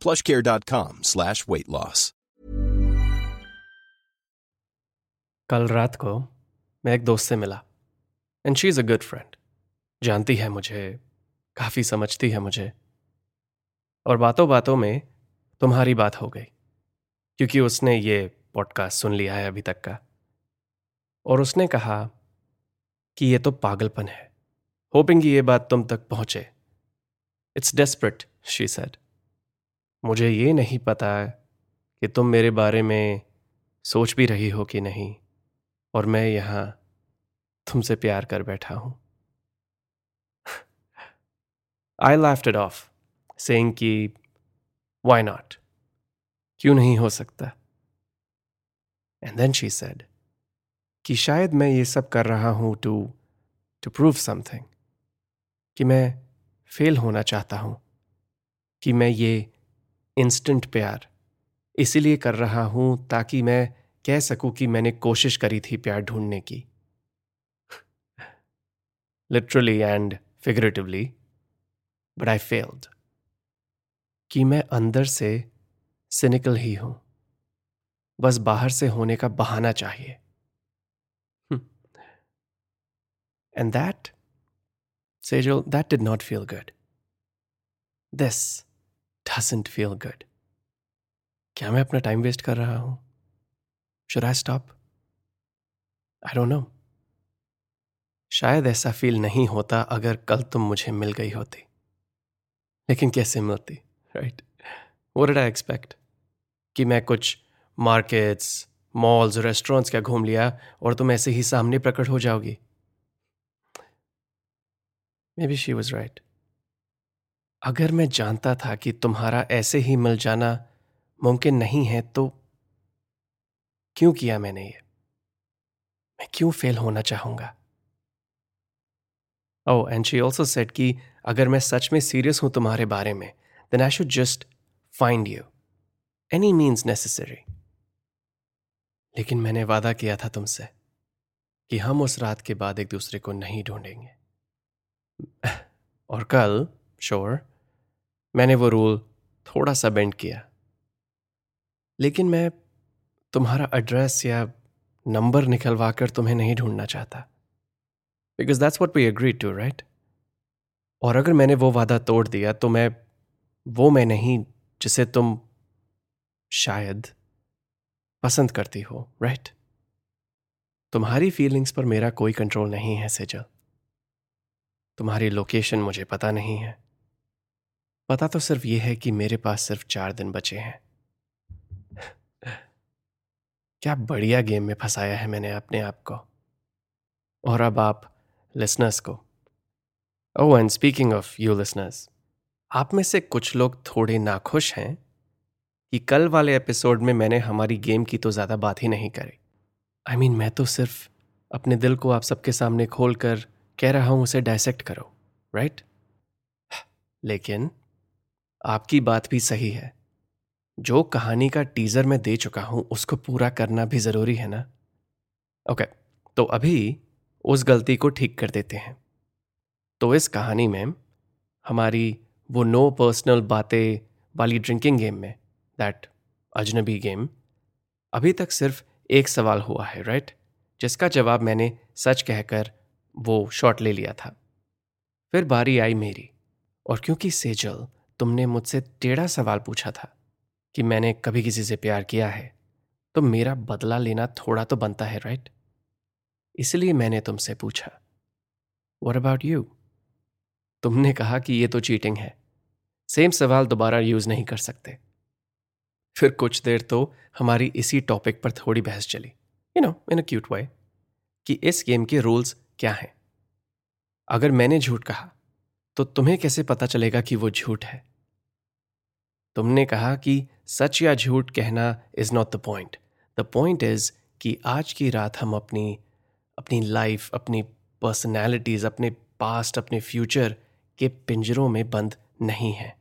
plushcare.com slash weight loss. कल रात को मैं एक दोस्त से मिला and she is a good friend जानती है मुझे, काफ़ी समझती है मुझे। और बातों बातों में तुम्हारी बात हो गई, क्योंकि उसने ये पॉडकास्ट सुन लिया है अभी तक का। और उसने कहा कि ये तो पागलपन है होपिंग ये बात तुम तक पहुँचे। इट्स डेस्परेट शी सेड मुझे ये नहीं पता कि तुम मेरे बारे में सोच भी रही हो कि नहीं, और मैं यहाँ तुमसे प्यार कर बैठा हूँ। I laughed it off saying कि वाई नॉट क्यों नहीं हो सकता? एंड देन शी सेड कि शायद मैं ये सब कर रहा हूँ टू टू प्रूव समथिंग कि मैं फेल होना चाहता हूँ, कि मैं ये इंस्टेंट प्यार। इसीलिए कर रहा हूँ ताकि मैं कह सकूँ कि मैंने कोशिश करी थी प्यार ढूँढने की। Literally and figuratively but I failed कि मैं अंदर से सिनिकल ही हूँ। बस बाहर से होने का बहाना चाहिए। And that Sejal that did not feel good this doesn't feel good क्या मैं अपना टाइम वेस्ट कर रहा हूँ? Should I stop I don't know शायद ऐसा फील नहीं होता अगर कल तुम मुझे मिल गई होती। लेकिन कैसे मिलती राइट वो डिड आई एक्सपेक्ट कि मैं कुछ मार्केट्स मॉल्स रेस्टोरेंट्स क्या घूम लिया और तुम ऐसे ही सामने प्रकट हो जाओगी? Maybe she was right अगर मैं जानता था कि तुम्हारा ऐसे ही मिल जाना मुमकिन नहीं है तो क्यों किया मैंने ये? मैं क्यों फेल होना चाहूँगा? Oh and she also said कि अगर मैं सच में सीरियस हूँ तुम्हारे बारे में then I should just find you any means necessary लेकिन मैंने वादा किया था तुमसे कि हम उस रात के बाद एक दूसरे को नहीं ढूंढेंगे। और कल श्योर मैंने वो रूल थोड़ा सा बेंड किया। लेकिन मैं तुम्हारा एड्रेस या नंबर निकलवा कर तुम्हें नहीं ढूंढना चाहता। Because that's what we agree to right और अगर मैंने वो वादा तोड़ दिया तो मैं, वो मैं नहीं जिसे तुम शायद पसंद करती हो राइट तुम्हारी फीलिंग्स पर मेरा कोई कंट्रोल नहीं है सेजल तुम्हारी लोकेशन मुझे पता नहीं है। पता तो सिर्फ़ यह है कि मेरे पास सिर्फ़ चार दिन बचे हैं। क्या बढ़िया गेम में फंसाया है मैंने अपने आप को। और अब आप लिसनर्स को। ओ and speaking of you listeners आप में से कुछ लोग थोड़े नाखुश हैं कि कल वाले एपिसोड में मैंने हमारी गेम की तो ज़्यादा बात ही नहीं करी। आई I मीन mean, मैं तो सिर्फ़ अपने दिल को आप सबके सामने खोल कर कह रहा हूँ उसे डायसेक्ट करो राइट लेकिन आपकी बात भी सही है। जो कहानी का टीजर मैं दे चुका हूँ, उसको पूरा करना भी ज़रूरी है ना? ओके तो अभी उस गलती को ठीक कर देते हैं। तो इस कहानी में हमारी वो नो पर्सनल बातें वाली ड्रिंकिंग गेम में, दैट अजनबी गेम, अभी तक सिर्फ़ एक सवाल हुआ है, राइट? जिसका जवाब मैंने सच कहकर वो शॉट ले लिया था। फिर बारी आई मेरी, और क्योंकि सेजल तुमने मुझसे टेढ़ा सवाल पूछा था कि मैंने कभी किसी से प्यार किया है तो मेरा बदला लेना थोड़ा तो बनता है राइट इसलिए मैंने तुमसे पूछा वट अबाउट यू तुमने कहा कि ये तो चीटिंग है। सेम सवाल दोबारा यूज़ नहीं कर सकते। फिर कुछ देर तो हमारी इसी टॉपिक पर थोड़ी बहस चली। You know in a cute way कि इस गेम के रूल्स क्या हैं? अगर मैंने झूठ कहा तो तुम्हें कैसे पता चलेगा कि वो झूठ है? तुमने कहा कि सच या झूठ कहना is not the point the point is कि आज की रात हम अपनी अपनी लाइफ अपनी पर्सनैलिटीज अपने पास्ट अपने फ्यूचर के पिंजरों में बंद नहीं हैं।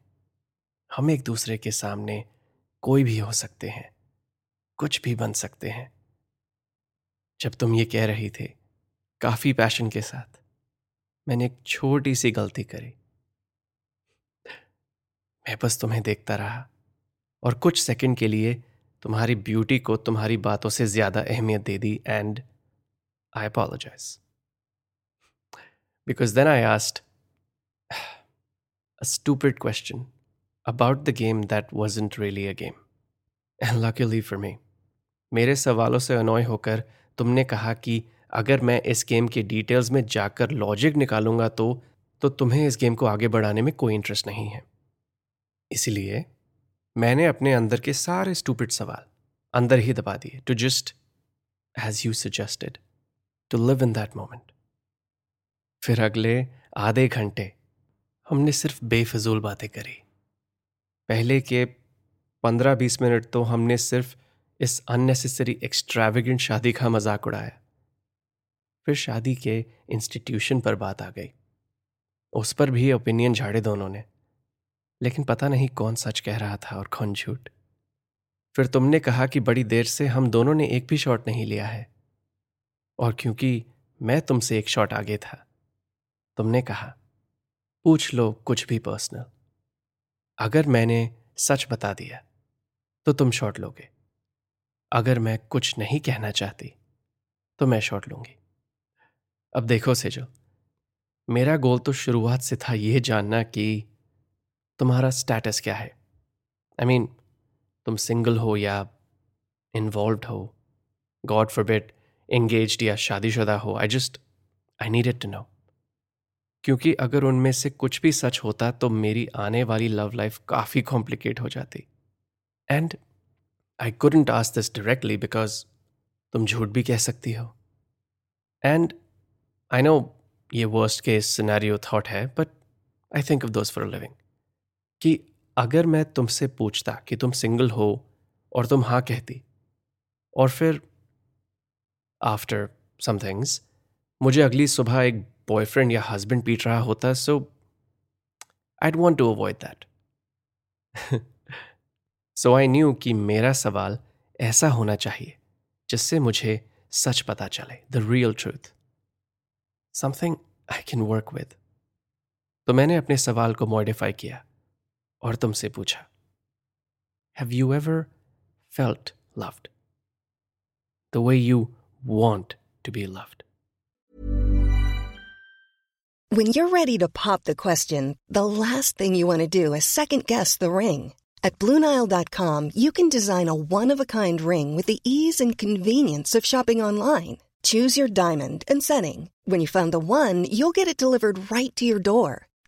हम एक दूसरे के सामने कोई भी हो सकते हैं, कुछ भी बन सकते हैं। जब तुम ये कह रही थे, काफ़ी पैशन के साथ, मैंने एक छोटी सी गलती करी। मैं बस तुम्हें देखता रहा। और कुछ सेकंड के लिए तुम्हारी ब्यूटी को तुम्हारी बातों से ज़्यादा अहमियत दे दी and I apologise because then I asked a stupid question about the game that wasn't really a game. And luckily for me, मेरे सवालों से अनोय होकर तुमने कहा कि अगर मैं इस गेम के डिटेल्स में जाकर लॉजिक निकालूँगा तो तो तुम्हें इस गेम को आगे बढ़ाने में कोई इंटरेस्ट नहीं है। इसलिए मैंने अपने अंदर के सारे स्टूपिड सवाल अंदर ही दबा दिए to just as you suggested to live in that moment फिर अगले आधे घंटे हमने सिर्फ़ बेफजूल बातें करी। पहले के पंद्रह बीस मिनट तो हमने सिर्फ़ इस अननेसेसरी एक्स्ट्राविगेंट शादी का मज़ाक उड़ाया। फिर शादी के इंस्टीट्यूशन पर बात आ गई। उस पर भी ओपिनियन झाड़े दोनों ने। लेकिन पता नहीं कौन सच कह रहा था और कौन झूठ। फिर तुमने कहा कि बड़ी देर से हम दोनों ने एक भी शॉट नहीं लिया है। और क्योंकि मैं तुमसे एक शॉट आगे था, तुमने कहा, पूछ लो कुछ भी पर्सनल अगर मैंने सच बता दिया तो तुम शॉट लोगे। अगर मैं कुछ नहीं कहना चाहती तो मैं शॉट लूँगी। अब देखो सेजो, मेरा गोल तो शुरुआत से था यह जानना कि तुम्हारा स्टेटस क्या है? आई I मीन mean, तुम सिंगल हो या इन्वॉल्व हो गॉड फॉर बेट एंगेज या शादीशुदा हो I just I needed to know क्योंकि अगर उनमें से कुछ भी सच होता तो मेरी आने वाली लव लाइफ काफ़ी कॉम्प्लिकेट हो जाती। And I couldn't ask this directly because तुम झूठ भी कह सकती हो। एंड आई नो ये वर्स्ट केस सिनेरियो थॉट है बट आई थिंक ऑफ़ दोस्त फॉर लिविंग कि अगर मैं तुमसे पूछता कि तुम सिंगल हो और तुम हाँ कहती और फिर आफ्टर सम थिंग्स मुझे अगली सुबह एक बॉयफ्रेंड या हस्बैंड पीट रहा होता so I want to avoid that so I knew कि मेरा सवाल ऐसा होना चाहिए जिससे मुझे सच पता चले the real truth something I can work with तो मैंने अपने सवाल को मॉडिफाई किया। और तुमसे पूछा have you ever felt loved the way you want to be loved When you're ready to pop the question, the last thing you want to do is second guess the ring. At Bluenile.com, you can design a one of a kind ring with the ease and convenience of shopping online. Choose your diamond and setting. When you find the one, you'll get it delivered right to your door.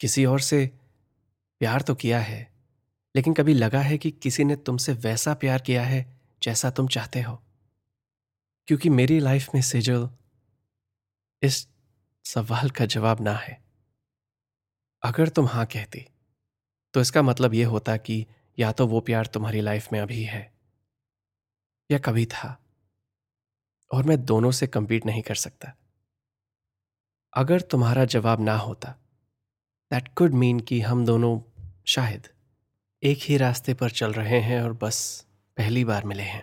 किसी और से प्यार तो किया है, लेकिन कभी लगा है कि किसी ने तुमसे वैसा प्यार किया है जैसा तुम चाहते हो? क्योंकि मेरी लाइफ में सेजल इस सवाल का जवाब ना है। अगर तुम हाँ कहती तो इसका मतलब यह होता कि या तो वो प्यार तुम्हारी लाइफ में अभी है, या कभी था, और मैं दोनों से कंपीट नहीं कर सकता। अगर तुम्हारा जवाब ना होता दैट कुड मीन कि हम दोनों शायद एक ही रास्ते पर चल रहे हैं और बस पहली बार मिले हैं।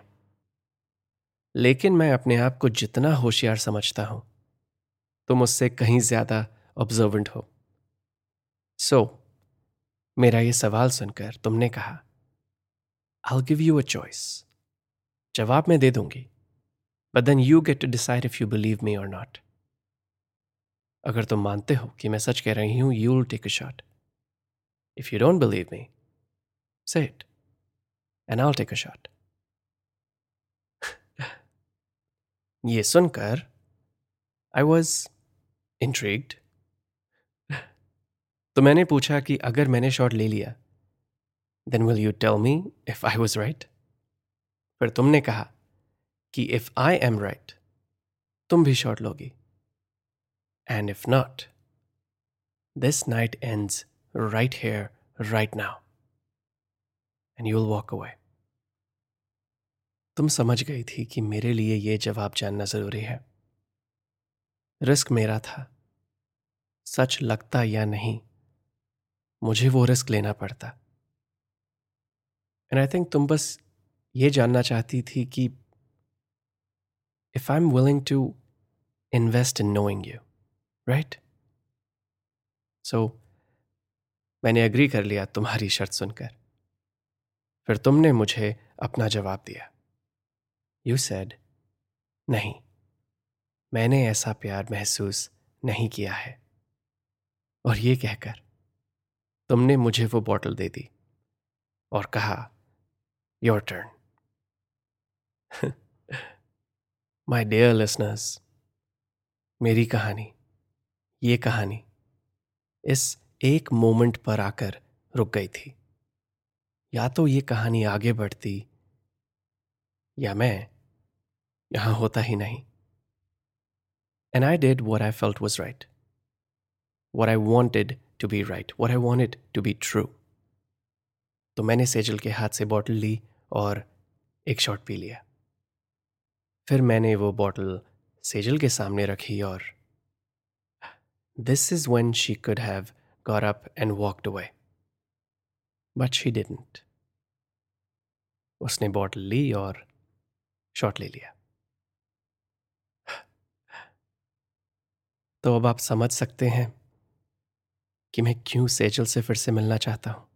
लेकिन मैं अपने आप को जितना होशियार समझता हूँ तुम उससे कहीं ज़्यादा ऑब्जर्वेंट हो। सो so, मेरा ये सवाल सुनकर तुमने कहा I give you a choice जवाब मैं दे दूँगी but then you get to decide if you believe me और नॉट अगर तुम मानते हो कि मैं सच कह रही हूँ you will take a shot if you don't believe me say it and I take a shot ये सुनकर आई वॉज़ इंट्रीग्ड तो मैंने पूछा कि अगर मैंने शॉट ले लिया then will you tell me if I was right फिर तुमने कहा कि इफ़ आई एम राइट तुम भी शॉट लोगी। And if not this night ends right here right now and you will walk away तुम समझ गई थी कि मेरे लिए यह जवाब जानना ज़रूरी है। रिस्क मेरा था। सच लगता या नहीं, मुझे वो रिस्क लेना पड़ता। एंड आई थिंक तुम बस ये जानना चाहती थी कि if I am willing to invest in knowing you right so मैंने अग्री कर लिया तुम्हारी शर्त सुनकर। फिर तुमने मुझे अपना जवाब दिया। यू सेड नहीं, मैंने ऐसा प्यार महसूस नहीं किया है। और ये कहकर, तुमने मुझे वो बॉटल दे दी और कहा your turn my dear listeners मेरी कहानी ये कहानी इस एक मोमेंट पर आकर रुक गई थी। या तो ये कहानी आगे बढ़ती या मैं यहाँ होता ही नहीं। And I did what I felt was right what I wanted to be right what I wanted to be true तो मैंने सेजल के हाथ से बॉटल ली और एक शॉट पी लिया। फिर मैंने वो बॉटल सेजल के सामने रखी और this is when she could have got up and walked away but she didn't उसने बॉटल ली और शॉट ले लिया। तो अब आप समझ सकते हैं कि मैं क्यों सेजल से फिर से मिलना चाहता हूँ।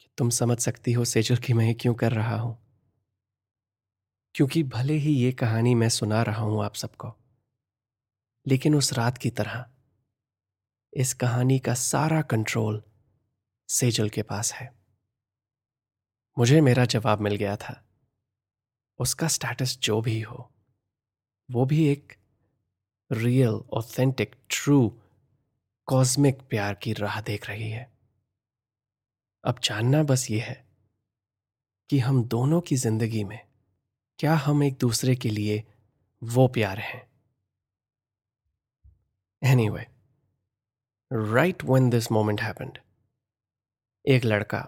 कि तुम समझ सकती हो सेजल कि मैं क्यों कर रहा हूँ। क्योंकि भले ही ये कहानी मैं सुना रहा हूँ आप सबको लेकिन उस रात की तरह, इस कहानी का सारा कंट्रोल सेजल के पास है। मुझे मेरा जवाब मिल गया था। उसका स्टेटस जो भी हो, वो भी एक रियल ऑथेंटिक ट्रू कॉस्मिक प्यार की राह देख रही है। अब जानना बस ये है कि हम दोनों की ज़िंदगी में क्या हम एक दूसरे के लिए वो प्यार हैं। Anyway right when this moment happened एक लड़का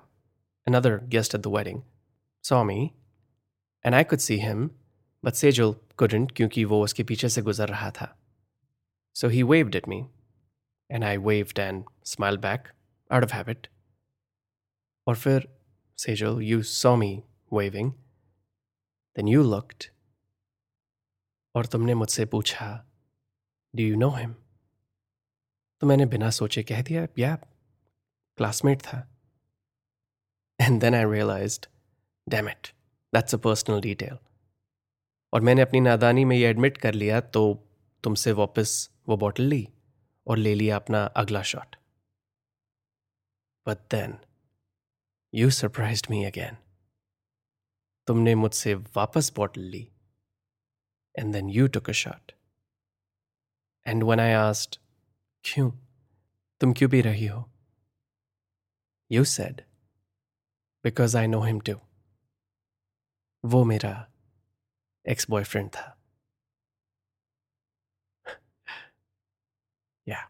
another guest at the wedding saw me and I could see him but Sejal couldn't क्योंकि वो उसके पीछे से गुजर रहा था So he waved at me, and I waved and smiled back out of habit. Or फिर Sejal, you saw me waving. Then you looked. और तुमने मुझसे पूछा डू यू नो हिम तो मैंने बिना सोचे कह दिया या क्लासमेट था. And then I realise damn it that's a personal detail और मैंने अपनी नादानी में ये एडमिट कर लिया तो तुमसे वापस वो बॉटल ली और ले लिया अपना अगला shot but then you surprise me again तुमने मुझसे वापस bottle Lee and then you took a shot and when I asked क्यों तुम क्यों भी रही हो you said because I know him too वो मेरा एक्स बॉयफ्रेंड था yeah.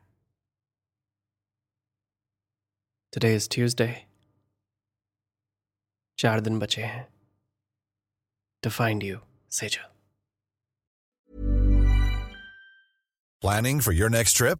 Today is Tuesday. चार दिन बचे हैं to find you, Sejal. Planning for your next trip?